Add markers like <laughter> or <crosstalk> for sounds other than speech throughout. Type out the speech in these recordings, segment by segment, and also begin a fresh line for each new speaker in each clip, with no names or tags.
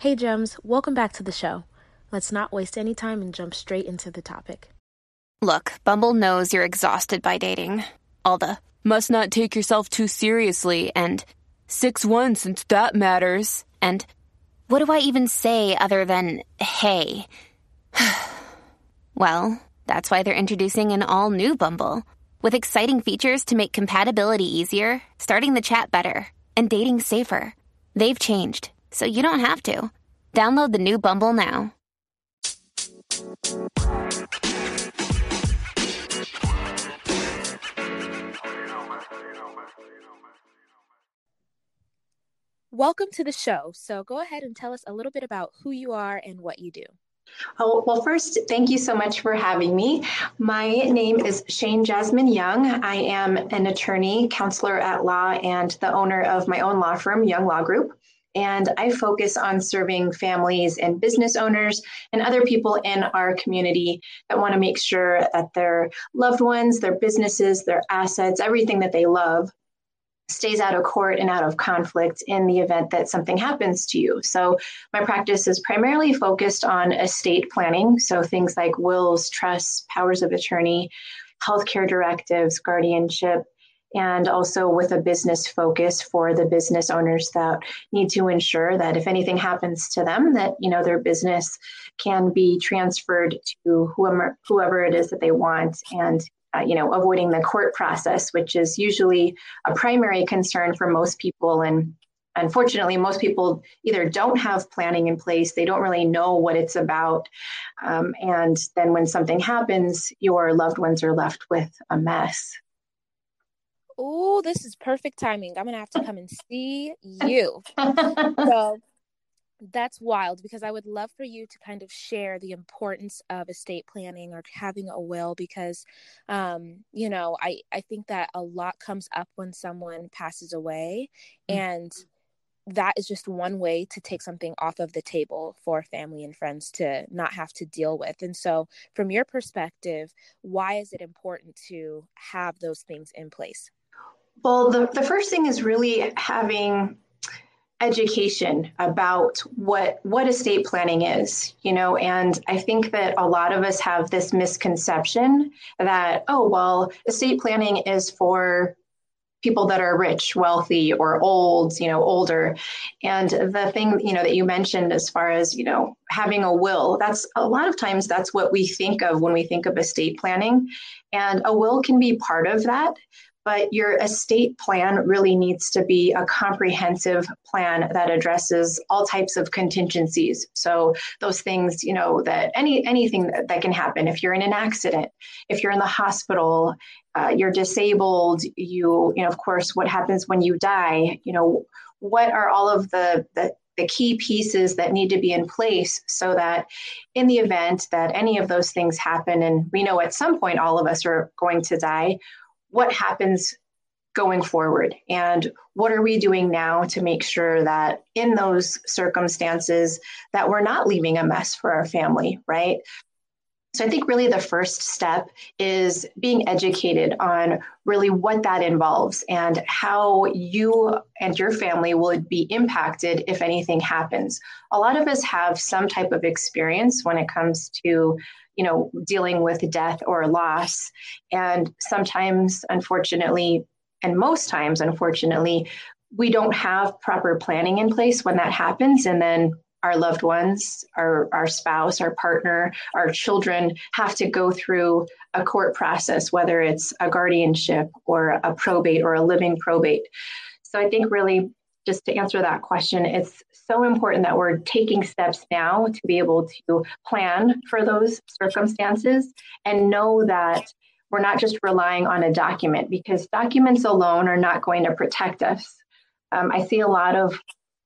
Hey, Gems, welcome back to the show. Let's not waste any time and jump straight into the topic.
Look, Bumble knows you're exhausted by dating. All the must not take yourself too seriously and 6 1 since that matters. And what do I even say other than hey? <sighs> well, that's why they're introducing an all new Bumble with exciting features to make compatibility easier, starting the chat better, and dating safer. They've changed so you don't have to. Download the new Bumble now.
Welcome to the show. So go ahead and tell us a little bit about who you are and what you do.
Oh, well, first, thank you so much for having me. My name is Shane Jasmine Young. I am an attorney, counselor at law, and the owner of my own law firm, Young Law Group. And I focus on serving families and business owners and other people in our community that want to make sure that their loved ones, their businesses, their assets, everything that they love stays out of court and out of conflict in the event that something happens to you. So, my practice is primarily focused on estate planning. So, things like wills, trusts, powers of attorney, healthcare directives, guardianship, and also with a business focus for the business owners that need to ensure that if anything happens to them that you know their business can be transferred to whoever whoever it is that they want. And uh, you know avoiding the court process which is usually a primary concern for most people. And unfortunately most people either don't have planning in place they don't really know what it's about. Um, and then when something happens your loved ones are left with a mess
oh, this is perfect timing. I'm going to have to come and see you. <laughs> so that's wild because I would love for you to kind of share the importance of estate planning or having a will because, um, you know, I, I think that a lot comes up when someone passes away mm-hmm. and that is just one way to take something off of the table for family and friends to not have to deal with. And so, from your perspective, why is it important to have those things in place?
Well, the, the first thing is really having education about what what estate planning is you know and i think that a lot of us have this misconception that oh well estate planning is for people that are rich wealthy or old you know older. And the thing you know that you mentioned as far as you know having a will that's a lot of times that's what we think of when we think of estate planning. And a will can be part of that but your estate plan really needs to be a comprehensive plan that addresses all types of contingencies. So those things you know that any anything that, that can happen. If you're in an accident if you're in the hospital uh, you're disabled you you know of course what happens when you die? You know what are all of the the the key pieces that need to be in place so that in the event that any of those things happen and we know at some point all of us are going to die what happens going forward? And what are we doing now to make sure that in those circumstances that we're not leaving a mess for our family right so i think really the first step is being educated on really what that involves and how you and your family would be impacted if anything happens a lot of us have some type of experience when it comes to you know, dealing with death or loss. And sometimes, unfortunately, and most times, unfortunately, we don't have proper planning in place when that happens. And then our loved ones, our, our spouse, our partner, our children have to go through a court process, whether it's a guardianship or a probate or a living probate. So I think really just to answer that question, it's so important that we're taking steps now to be able to plan for those circumstances and know that we're not just relying on a document because documents alone are not going to protect us. Um, I see a lot of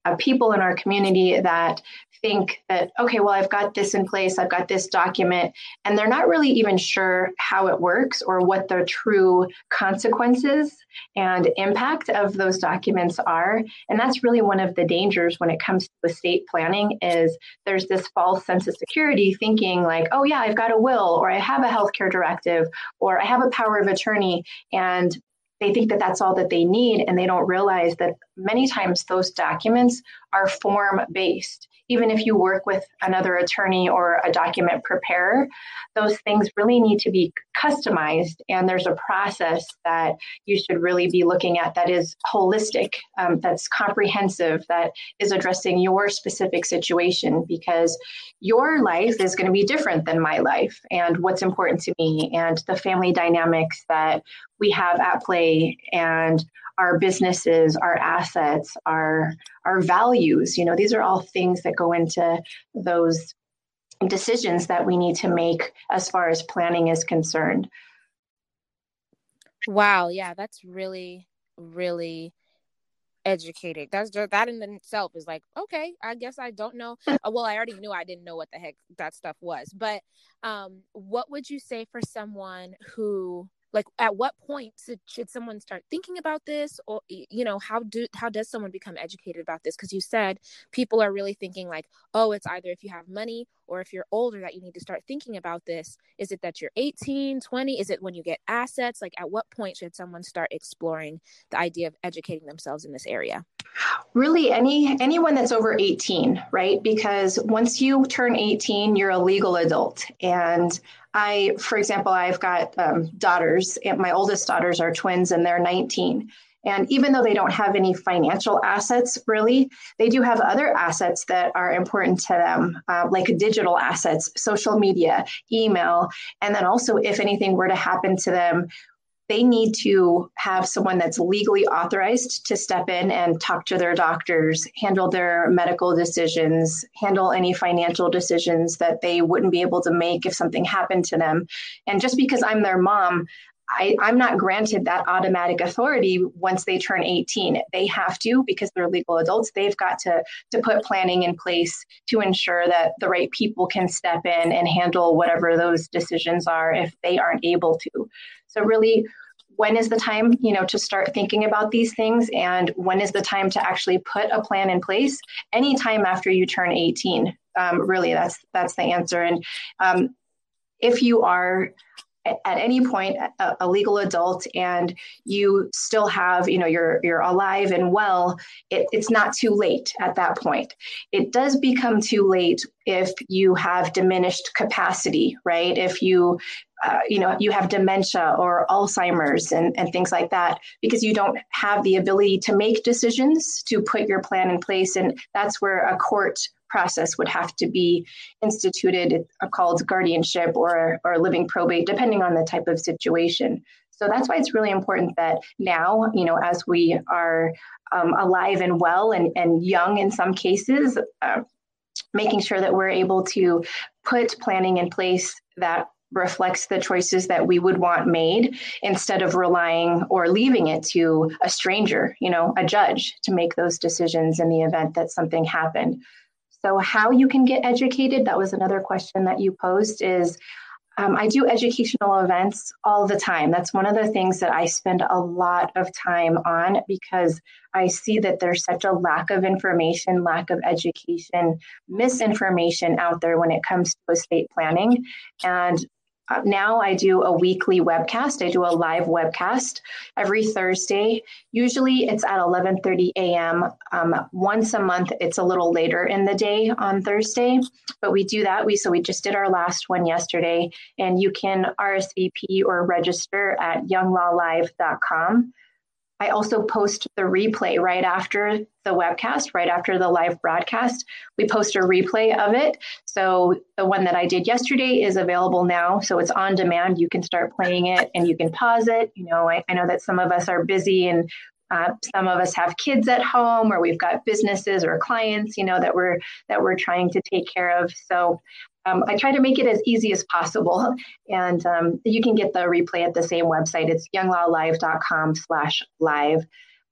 uh, people in our community that think that, okay, well, I've got this in place, I've got this document, and they're not really even sure how it works or what the true consequences and impact of those documents are. And that's really one of the dangers when it comes to estate planning is there's this false sense of security thinking like, oh yeah, I've got a will or I have a healthcare directive or I have a power of attorney and they think that that's all that they need and they don't realize that many times those documents are form based even if you work with another attorney or a document preparer, those things really need to be customized. And there's a process that you should really be looking at that is holistic, um, that's comprehensive, that is addressing your specific situation because your life is going to be different than my life and what's important to me and the family dynamics that we have at play and our businesses, our assets, our our values. You know, these are all things that go into those decisions that we need to make as far as planning is concerned.
Wow, yeah, that's really really educated. That's just, that in itself is like, okay, I guess I don't know. <laughs> Uh, well, I already knew I didn't know what the heck that stuff was. But um what would you say for someone who like at what point should, someone start thinking about this? Or you know how do how does someone become educated about this? Because you said people are really thinking like oh it's either if you have money or if you're older that you need to start thinking about this is it that you're 18 20 is it when you get assets? Like at what point should someone start exploring the idea of educating themselves in this area?
Really any anyone that's over 18 right? Because once you turn 18 you're a legal adult. And I, for example, I've got um, daughters, and my oldest daughters are twins and they're 19. And even though they don't have any financial assets, really, they do have other assets that are important to them, uh, like digital assets, social media, email. And then also, if anything were to happen to them, they need to have someone that's legally authorized to step in and talk to their doctors, handle their medical decisions, handle any financial decisions that they wouldn't be able to make if something happened to them. And just because I'm their mom, I, am not granted that automatic authority once they turn 18. They have to, because they're legal adults, they've got to, to put planning in place to ensure that the right people can step in and handle whatever those decisions are if they aren't able to. So really, when is the time, you know, to start thinking about these things and when is the time to actually put a plan in place? Anytime after you turn 18. Um, really, that's that's the answer. And um, if you are at any point a, a, legal adult and you still have you know you're you're alive and well it, it's not too late at that point. It does become too late if you have diminished capacity right? If you uh, you know you have dementia or alzheimer's and, and things like that because you don't have the ability to make decisions to put your plan in place and that's where a court process would have to be instituted uh, called guardianship or, or living probate, depending on the type of situation. So that's why it's really important that now, you know, as we are um, alive and well and, and young in some cases, uh, making sure that we're able to put planning in place that reflects the choices that we would want made instead of relying or leaving it to a stranger, you know, a judge to make those decisions in the event that something happened. So, how you can get educated, that was another question that you posed, is um, I do educational events all the time. That's one of the things that I spend a lot of time on because I see that there's such a lack of information, lack of education, misinformation out there when it comes to estate planning. And now I do a weekly webcast. I do a live webcast every Thursday. Usually it's at 11:30 a.m. Um, once a month, it's a little later in the day on Thursday, but we do that. We so we just did our last one yesterday, and you can RSVP or register at younglawlive.com. I also post the replay right after the webcast, right after the live broadcast. We post a replay of it. So the one that I did yesterday is available now. So it's on demand. You can start playing it and you can pause it. You know, I, I know that some of us are busy and uh, some of us have kids at home or we've got businesses or clients you know that we're that we're trying to take care of so um, I try to make it as easy as possible. <laughs> And um, you can get the replay at the same website. It's younglawlive.com slash live.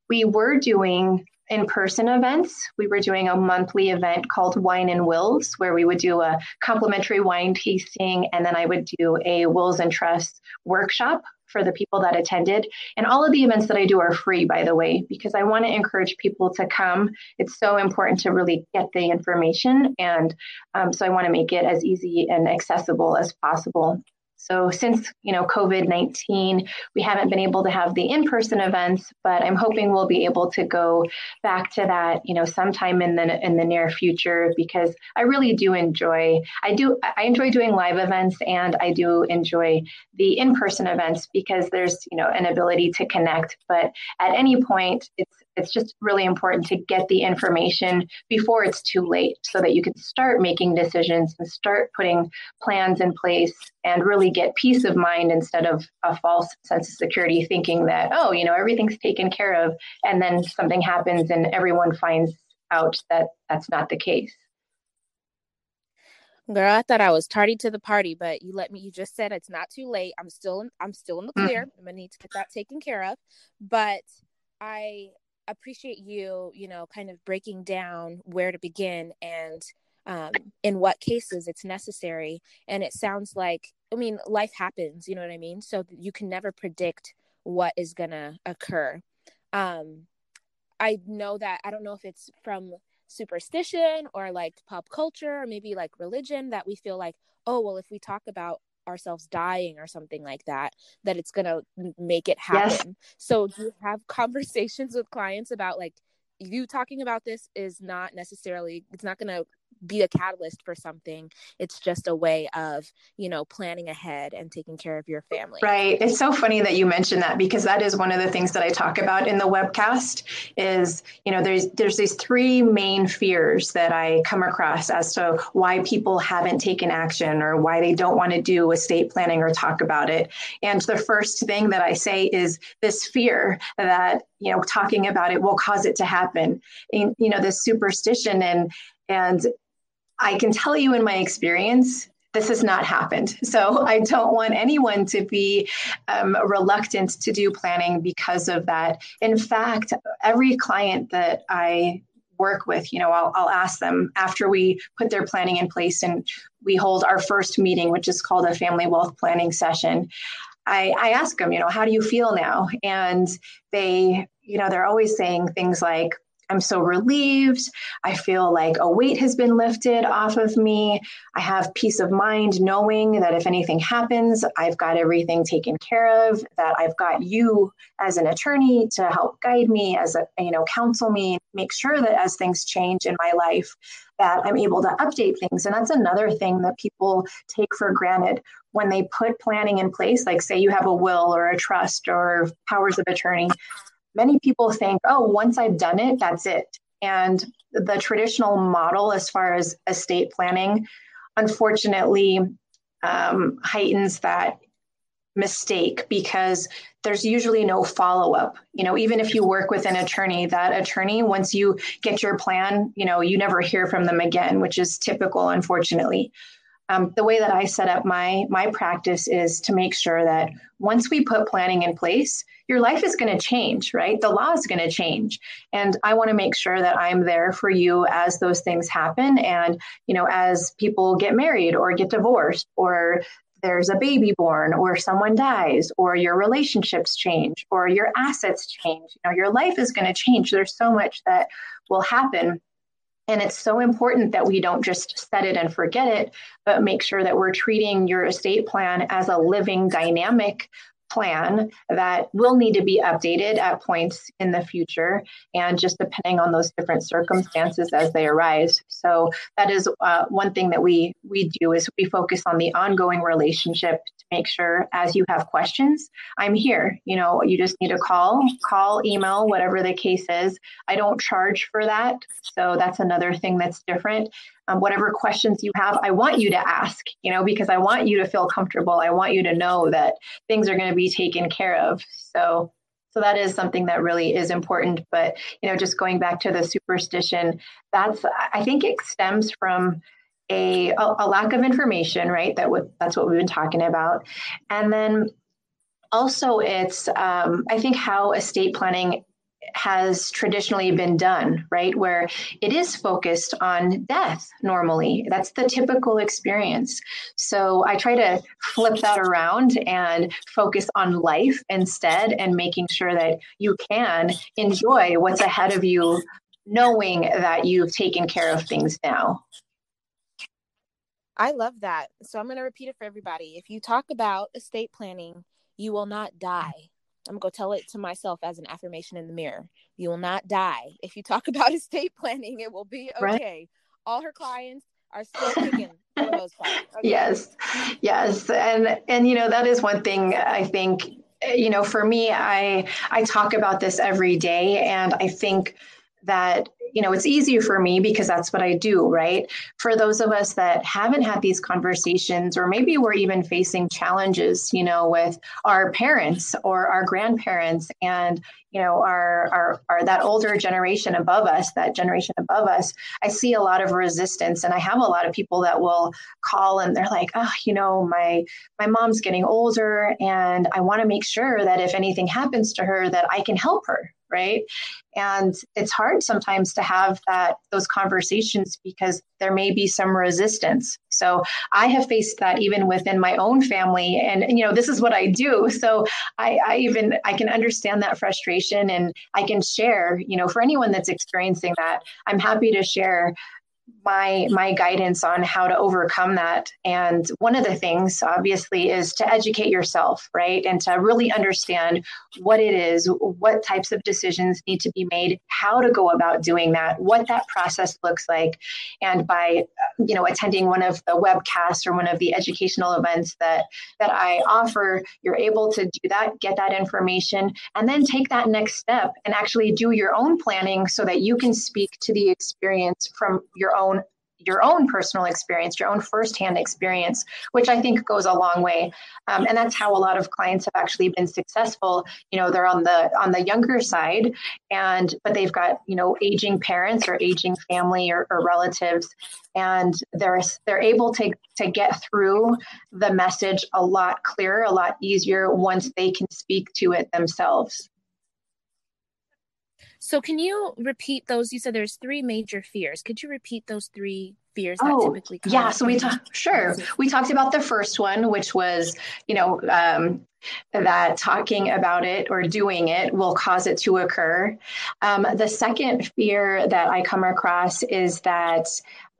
We were doing in-person events. We were doing a monthly event called Wine and Wills, where we would do a complimentary wine tasting, and then I would do a Wills and Trusts workshop for the people that attended. And all of the events that I do are free, by the way, because I want to encourage people to come. It's so important to really get the information. And um, so I want to make it as easy and accessible as possible. So since you know COVID nineteen, we haven't been able to have the in person events, but I'm hoping we'll be able to go back to that you know sometime in the in the near future because I really do enjoy I do I enjoy doing live events and I do enjoy the in person events because there's you know an ability to connect. But at any point, it's it's just really important to get the information before it's too late so that you can start making decisions and start putting plans in place and really get peace of mind instead of a false sense of security thinking that oh you know everything's taken care of and then something happens and everyone finds out that that's not the case
Girl, I thought I was tardy to the party, but you let me. You just said it's not too late. I'm still, in, I'm still in the clear. Mm-hmm. I'm gonna need to get that taken care of. But I appreciate you, you know, kind of breaking down where to begin and um, in what cases it's necessary. And it sounds like, I mean, life happens, you know what I mean? So you can never predict what is going to occur. Um, I know that, I don't know if it's from superstition or like pop culture or maybe like religion that we feel like, oh, well, if we talk about ourselves dying or something like that that it's going to make it happen yes. so do you have <laughs> conversations with clients about like you talking about this is not necessarily it's not going to be a catalyst for something. It's just a way of you know planning ahead and taking care of your family.
Right. It's so funny that you mentioned that because that is one of the things that i talk about in the webcast is you know there's there's these three main fears that i come across as to why people haven't taken action or why they don't want to do estate planning or talk about it. And the first thing that i say is this fear that you know talking about it will cause it to happen. And, you know this superstition and and I can tell you in my experience, this has not happened. So I don't want anyone to be um, reluctant to do planning because of that. In fact, every client that I work with, you know, I'll, I'll ask them after we put their planning in place and we hold our first meeting, which is called a family wealth planning session. I, I ask them, you know, how do you feel now? And they, you know, they're always saying things like, I'm so relieved. I feel like a weight has been lifted off of me. I have peace of mind knowing that if anything happens, I've got everything taken care of, that I've got you as an attorney to help guide me, as a, you know, counsel me, make sure that as things change in my life, that I'm able to update things. And that's another thing that people take for granted when they put planning in place, like say you have a will or a trust or powers of attorney, many people think, oh, once I've done it, that's it. And the traditional model, as far as estate planning, unfortunately um, heightens that mistake because there's usually no follow up. You know, even if you work with an attorney, that attorney, once you get your plan, you know, you never hear from them again, which is typical, unfortunately. Um, the way that I set up my my practice is to make sure that once we put planning in place, your life is going to change, right? The law is going to change, and I want to make sure that I'm there for you as those things happen, and you know, as people get married or get divorced or there's a baby born or someone dies or your relationships change or your assets change. You know your life is going to change. There's so much that will happen and it's so important that we don't just set it and forget it, but make sure that we're treating your estate plan as a living, dynamic plan that will need to be updated at points in the future and just depending on those different circumstances as they arise. So that is uh, one thing that we we do is we focus on the ongoing relationship to make sure as you have questions i'm here. You know you just need to call call email whatever the case is. I don't charge for that so that's another thing that's different um, whatever questions you have, I want you to ask, you know, because I want you to feel comfortable. I want you to know that things are going to be taken care of. So, so that is something that really is important. But, you know, just going back to the superstition, that's, I think it stems from a, a, lack of information, right? That w- that's what we've been talking about. And then also it's, um, I think how estate planning has traditionally been done, right? Where it is focused on death normally. That's the typical experience. So I try to flip that around and focus on life instead and making sure that you can enjoy what's ahead of you, knowing that you've taken care of things now.
I love that. So I'm going to repeat it for everybody. If you talk about estate planning, you will not die. I'm going to tell it to myself as an affirmation in the mirror. You will not die. If you talk <laughs> about estate planning, it will be okay. Right. All her clients are still kicking for the most part.
Okay. Yes. Yes. And and you know that is one thing I think you know for me I I talk about this every day and I think that you know it's easier for me because that's what i do right? For those of us that haven't had these conversations or maybe we're even facing challenges you know with our parents or our grandparents and you know our, our our that older generation above us that generation above us i see a lot of resistance and i have a lot of people that will call and they're like oh you know my my mom's getting older and i want to make sure that if anything happens to her that i can help her right? And it's hard sometimes to have that those conversations because there may be some resistance. So i have faced that even within my own family and, you know this is what i do. <laughs> So I, I even i can understand that frustration and i can share you know for anyone that's experiencing that i'm happy to share my my guidance on how to overcome that. And one of the things obviously is to educate yourself right? And to really understand what it is what types of decisions need to be made how to go about doing that what that process looks like. And by you know attending one of the webcasts or one of the educational events that that I offer you're able to do that get that information and then take that next step and actually do your own planning so that you can speak to the experience from your own your own personal experience, your own firsthand experience, which I think goes a long way. Um, and that's how a lot of clients have actually been successful. You know, they're on the on the younger side, and but they've got you know aging parents or aging family or, or relatives, and they're they're able to to get through the message a lot clearer, a lot easier once they can speak to it themselves.
So can you repeat those? You said there's three major fears. Could you repeat those three fears
that oh, typically come yeah so we talked sure we talked about the first one which was you know um, that talking about it or doing it will cause it to occur um, the second fear that i come across is that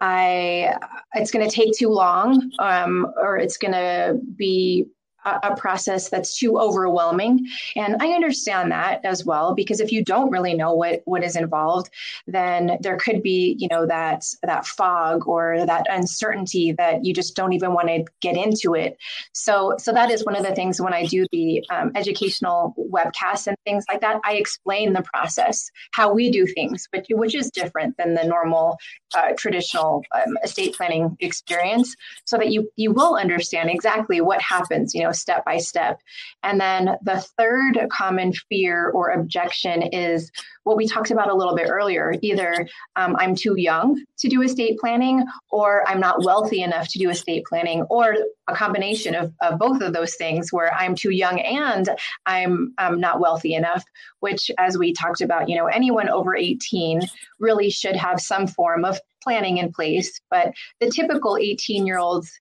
i it's going to take too long um, or it's going to be a, process that's too overwhelming. And I understand that as well, because if you don't really know what, what is involved, then there could be, you know, that, that fog or that uncertainty that you just don't even want to get into it. So, so that is one of the things when I do the um, educational webcasts and things like that, I explain the process, how we do things, which, which is different than the normal uh, traditional um, estate planning experience so that you, you will understand exactly what happens, you know, step by step. And then the third common fear or objection is what we talked about a little bit earlier. Either um, I'm too young to do estate planning, or I'm not wealthy enough to do estate planning, or a combination of, of both of those things where I'm too young and I'm, I'm not wealthy enough, which, as we talked about, you know, anyone over 18 really should have some form of planning in place. But the typical 18 year olds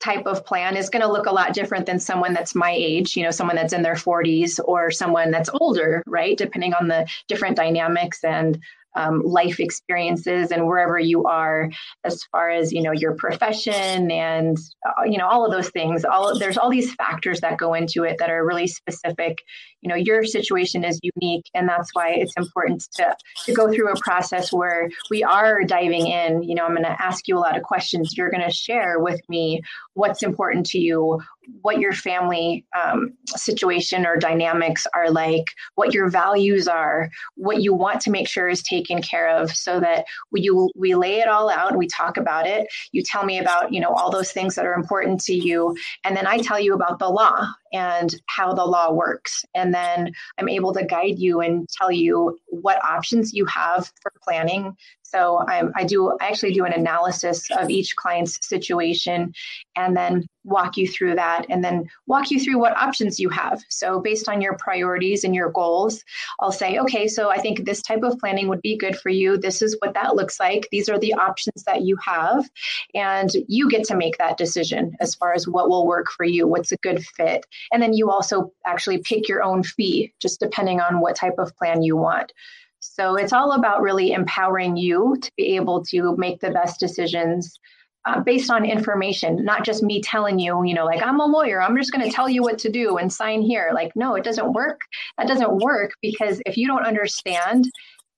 type of plan is going to look a lot different than someone that's my age, you know, someone that's in their 40s or someone that's older, right? Depending on the different dynamics and um, life experiences and wherever you are as far as you know your profession and uh, you know all of those things all there's all these factors that go into it that are really specific. You know your situation is unique and that's why it's important to to go through a process where we are diving in. You know i'm going to ask you a lot of questions you're going to share with me what's important to you what your family um, situation or dynamics are like, what your values are, what you want to make sure is taken care of, so that we you, we lay it all out. and We talk about it. You tell me about you know all those things that are important to you, and then I tell you about the law and how the law works, and then I'm able to guide you and tell you what options you have for planning so I, I do I actually do an analysis of each client's situation and then walk you through that and then walk you through what options you have. So based on your priorities and your goals, I'll say, okay, so I think this type of planning would be good for you. This is what that looks like. These are the options that you have. And you get to make that decision as far as what will work for you, what's a good fit. And then you also actually pick your own fee, just depending on what type of plan you want. So it's all about really empowering you to be able to make the best decisions uh, based on information, not just me telling you, you know, like I'm a lawyer, I'm just going to tell you what to do and sign here. Like, no, it doesn't work. That doesn't work because if you don't understand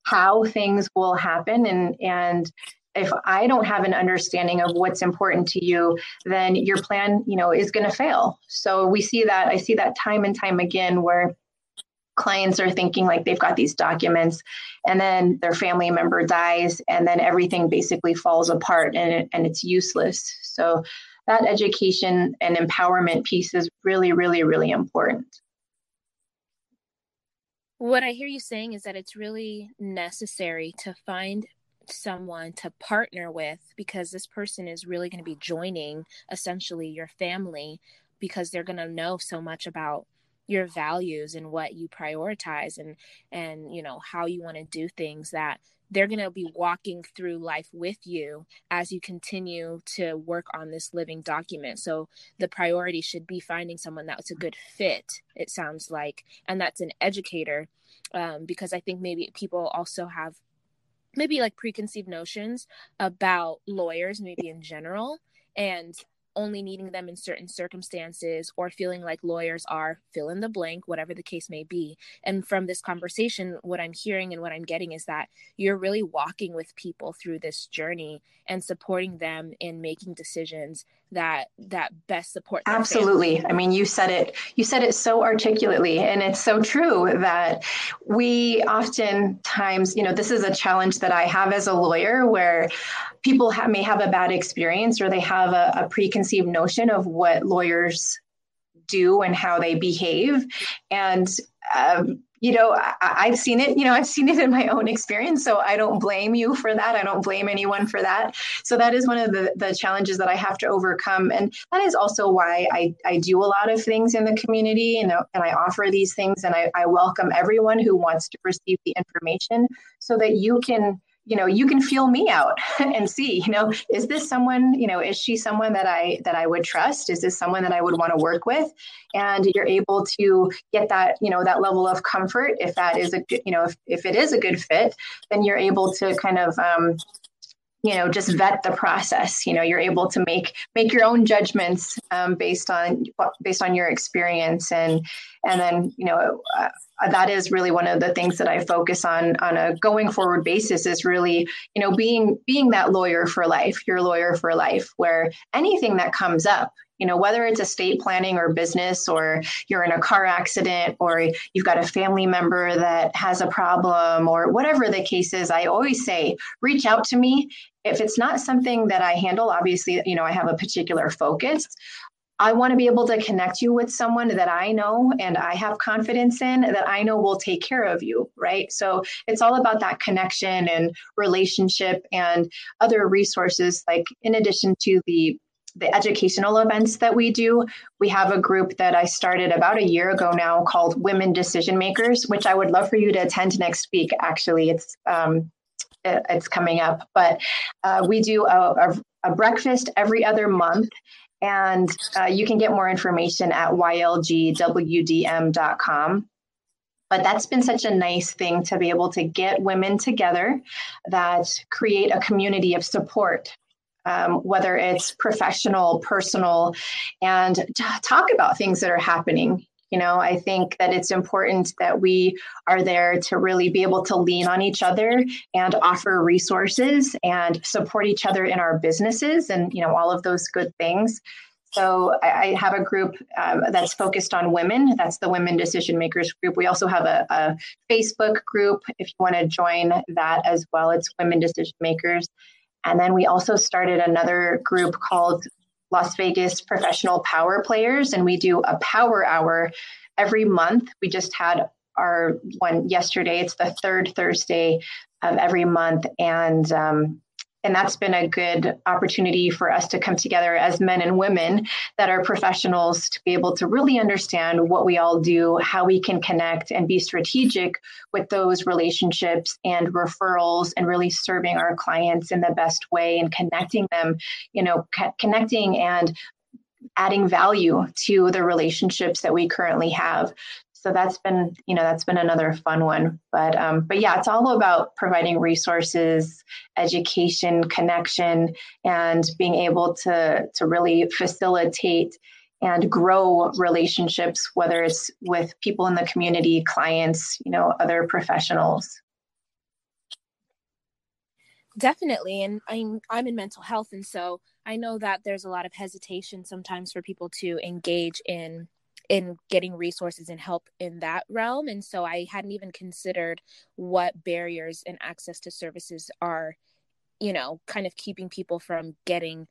how things will happen and and if I don't have an understanding of what's important to you, then your plan, you know, is going to fail. So we see that I see that time and time again where clients are thinking like they've got these documents and then their family member dies and then everything basically falls apart and, and it's useless. So that education and empowerment piece is really really really important.
What i hear you saying is that it's really necessary to find someone to partner with because this person is really going to be joining essentially your family because they're going to know so much about your values and what you prioritize and and you know how you want to do things that they're going to be walking through life with you as you continue to work on this living document. So the priority should be finding someone that's a good fit it sounds like and that's an educator um, because i think maybe people also have maybe like preconceived notions about lawyers maybe in general and only needing them in certain circumstances or feeling like lawyers are fill in the blank, whatever the case may be. And from this conversation, what I'm hearing and what I'm getting is that you're really walking with people through this journey and supporting them in making decisions that that best support
absolutely family. i mean you said it you said it so articulately and it's so true that we oftentimes you know this is a challenge that i have as a lawyer where people have, may have a bad experience or they have a, a preconceived notion of what lawyers do and how they behave. And um, you know I, have seen it you know i've seen it in my own experience so i don't blame you for that. I don't blame anyone for that. So that is one of the, the challenges that i have to overcome. And that is also why i, I do a lot of things in the community and, and i offer these things and I, I welcome everyone who wants to receive the information so that you can you know you can feel me out <laughs> and see you know is this someone you know is she someone that i that i would trust? Is this someone that i would want to work with? And you're able to get that you know that level of comfort if that is a you know if, if it is a good fit then you're able to kind of um, you know just vet the process. You know you're able to make make your own judgments um, based on based on your experience. And and then you know uh, that is really one of the things that I focus on on a going forward basis is really, you know, being being that lawyer for life, your lawyer for life, where anything that comes up, you know, whether it's estate planning or business, or you're in a car accident, or you've got a family member that has a problem, or whatever the case is, I always say, reach out to me. If it's not something that I handle, obviously, you know, I have a particular focus. I want to be able to connect you with someone that I know and I have confidence in that I know will take care of you, right? So it's all about that connection and relationship and other resources. Like, in addition to the the educational events that we do, we have a group that I started about a year ago now called Women Decision Makers, which I would love for you to attend next week. Actually, it's um, it's coming up, but uh, we do a, a, a breakfast every other month and uh, you can get more information at ylgwdm.com. But that's been such a nice thing to be able to get women together that create a community of support um, whether it's professional, personal, and talk about things that are happening you know, I think that it's important that we are there to really be able to lean on each other and offer resources and support each other in our businesses and, you know, all of those good things. So I, have a group um, that's focused on women. That's the Women Decision Makers group. We also have a, a Facebook group if you want to join that as well. It's Women Decision Makers. And then we also started another group called Las Vegas professional power players, and we do a power hour every month. We just had our one yesterday. It's the third Thursday of every month, and um, and that's been a good opportunity for us to come together as men and women that are professionals to be able to really understand what we all do, how we can connect and be strategic with those relationships and referrals and really serving our clients in the best way and connecting them, you know, co- connecting and adding value to the relationships that we currently have. So that's been you know that's been another fun one. But um, but yeah it's all about providing resources education connection and being able to to really facilitate and grow relationships whether it's with people in the community clients you know other professionals.
Definitely. And i'm i'm in mental health. And so i know that there's a lot of hesitation sometimes for people to engage in in getting resources and help in that realm and so i hadn't even considered what barriers and access to services are you know kind of keeping people from getting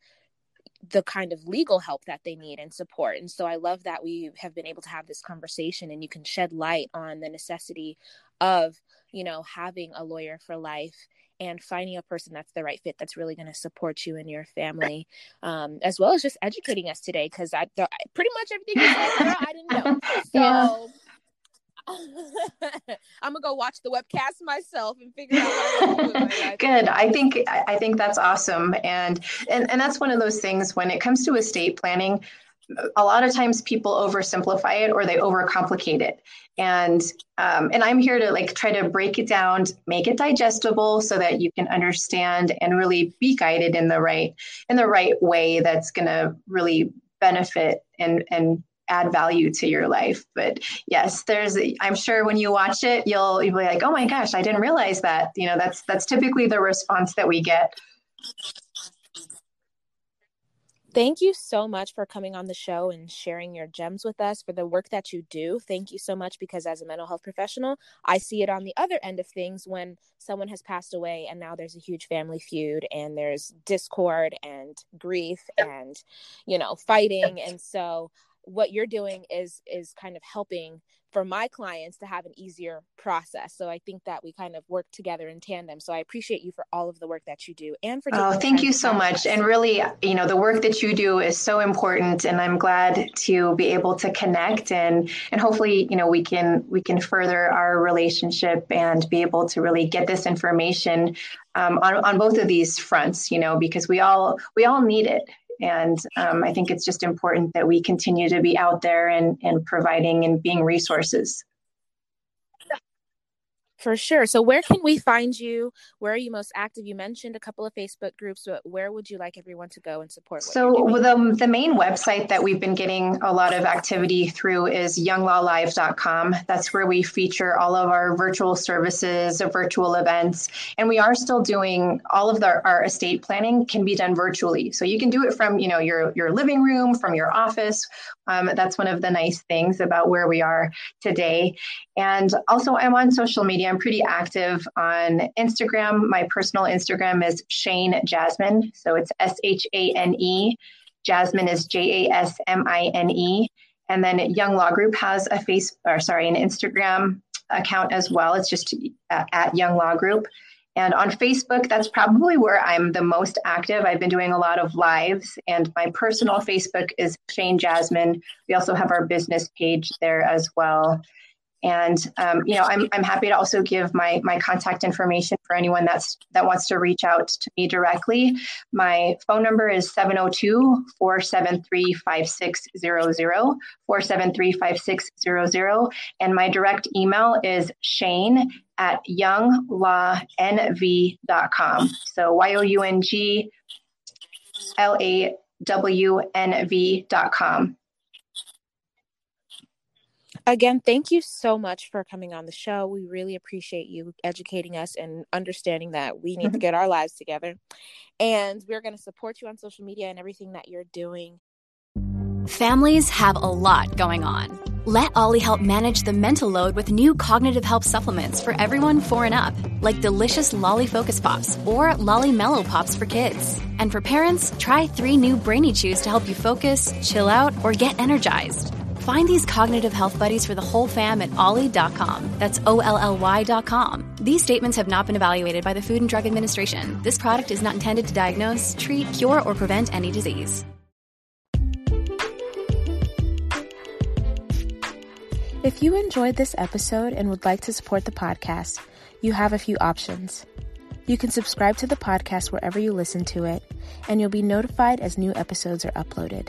the kind of legal help that they need and support. And so I love that we have been able to have this conversation and you can shed light on the necessity of, you know, having a lawyer for life and finding a person that's the right fit that's really going to support you and your family um, as well as just educating us today because I pretty much everything you said girl, I didn't know <laughs> so yeah. <laughs> I'm gonna go watch the webcast myself and figure out.
Good. I think I think that's awesome, and and and that's one of those things when it comes to estate planning. A lot of times people oversimplify it or they overcomplicate it, and um, and I'm here to like try to break it down, make it digestible, so that you can understand and really be guided in the right in the right way that's going to really benefit and and add value to your life. But yes, there's I'm sure when you watch it, you'll you'll be like, oh my gosh, I didn't realize that. You know, that's that's typically the response that we get.
Thank you so much for coming on the show and sharing your gems with us for the work that you do. Thank you so much because as a mental health professional, I see it on the other end of things when someone has passed away and now there's a huge family feud and there's discord and grief and you know, fighting. And so what you're doing is is kind of helping for my clients to have an easier process. So I think that we kind of work together in tandem. So I appreciate you for all of the work that you do and for
Oh, thank you so much. Us. And really, you know, the work that you do is so important and I'm glad to be able to connect and and hopefully, you know, we can we can further our relationship and be able to really get this information um, on, on both of these fronts, you know, because we all we all need it and um, I think it's just important that we continue to be out there and, and providing and being resources.
For sure. So, where can we find you? Where are you most active? You mentioned a couple of Facebook groups, but where would you like everyone to go and support?
so, the, the main website that we've been getting a lot of activity through is younglawlive.com. That's where we feature all of our virtual services, virtual events, and we are still doing all of the, our estate planning can be done virtually. So, you can do it from you know your your living room, from your office. Um, that's one of the nice things about where we are today. And also, I'm on social media. I'm pretty active on Instagram. My personal Instagram is Shane Jasmine. So it's S H A N E. Jasmine is J A S M I N E. And then Young Law Group has a face, or sorry, an Instagram account as well. It's just at, at Young Law Group. And on Facebook, that's probably where I'm the most active. I've been doing a lot of lives, and my personal Facebook is Shane Jasmine. We also have our business page there as well. And um, you know, I'm, I'm happy to also give my my contact information for anyone that's that wants to reach out to me directly. My phone number is 702-473-5600, 473-5600. And my direct email is Shane at younglawnv.com. So Y-O-U-N-G L-A-W-N-V.com.
Again, thank you so much for coming on the show. We really appreciate you educating us and understanding that we need to <laughs> get our lives together. And we're going to support you on social media and everything that you're doing.
Families have a lot going on. Let OLLY help manage the mental load with new cognitive help supplements for everyone four and up, like delicious Lolly Focus Pops or Lolly Mellow Pops for kids. And for parents, try three new Brainy Chews to help you focus, chill out, or get energized. Find these cognitive health buddies for the whole fam at olly.com. That's O L L Y.com. These statements have not been evaluated by the Food and Drug Administration. This product is not intended to diagnose, treat, cure, or prevent any disease.
If you enjoyed this episode and would like to support the podcast, you have a few options. You can subscribe to the podcast wherever you listen to it, and you'll be notified as new episodes are uploaded.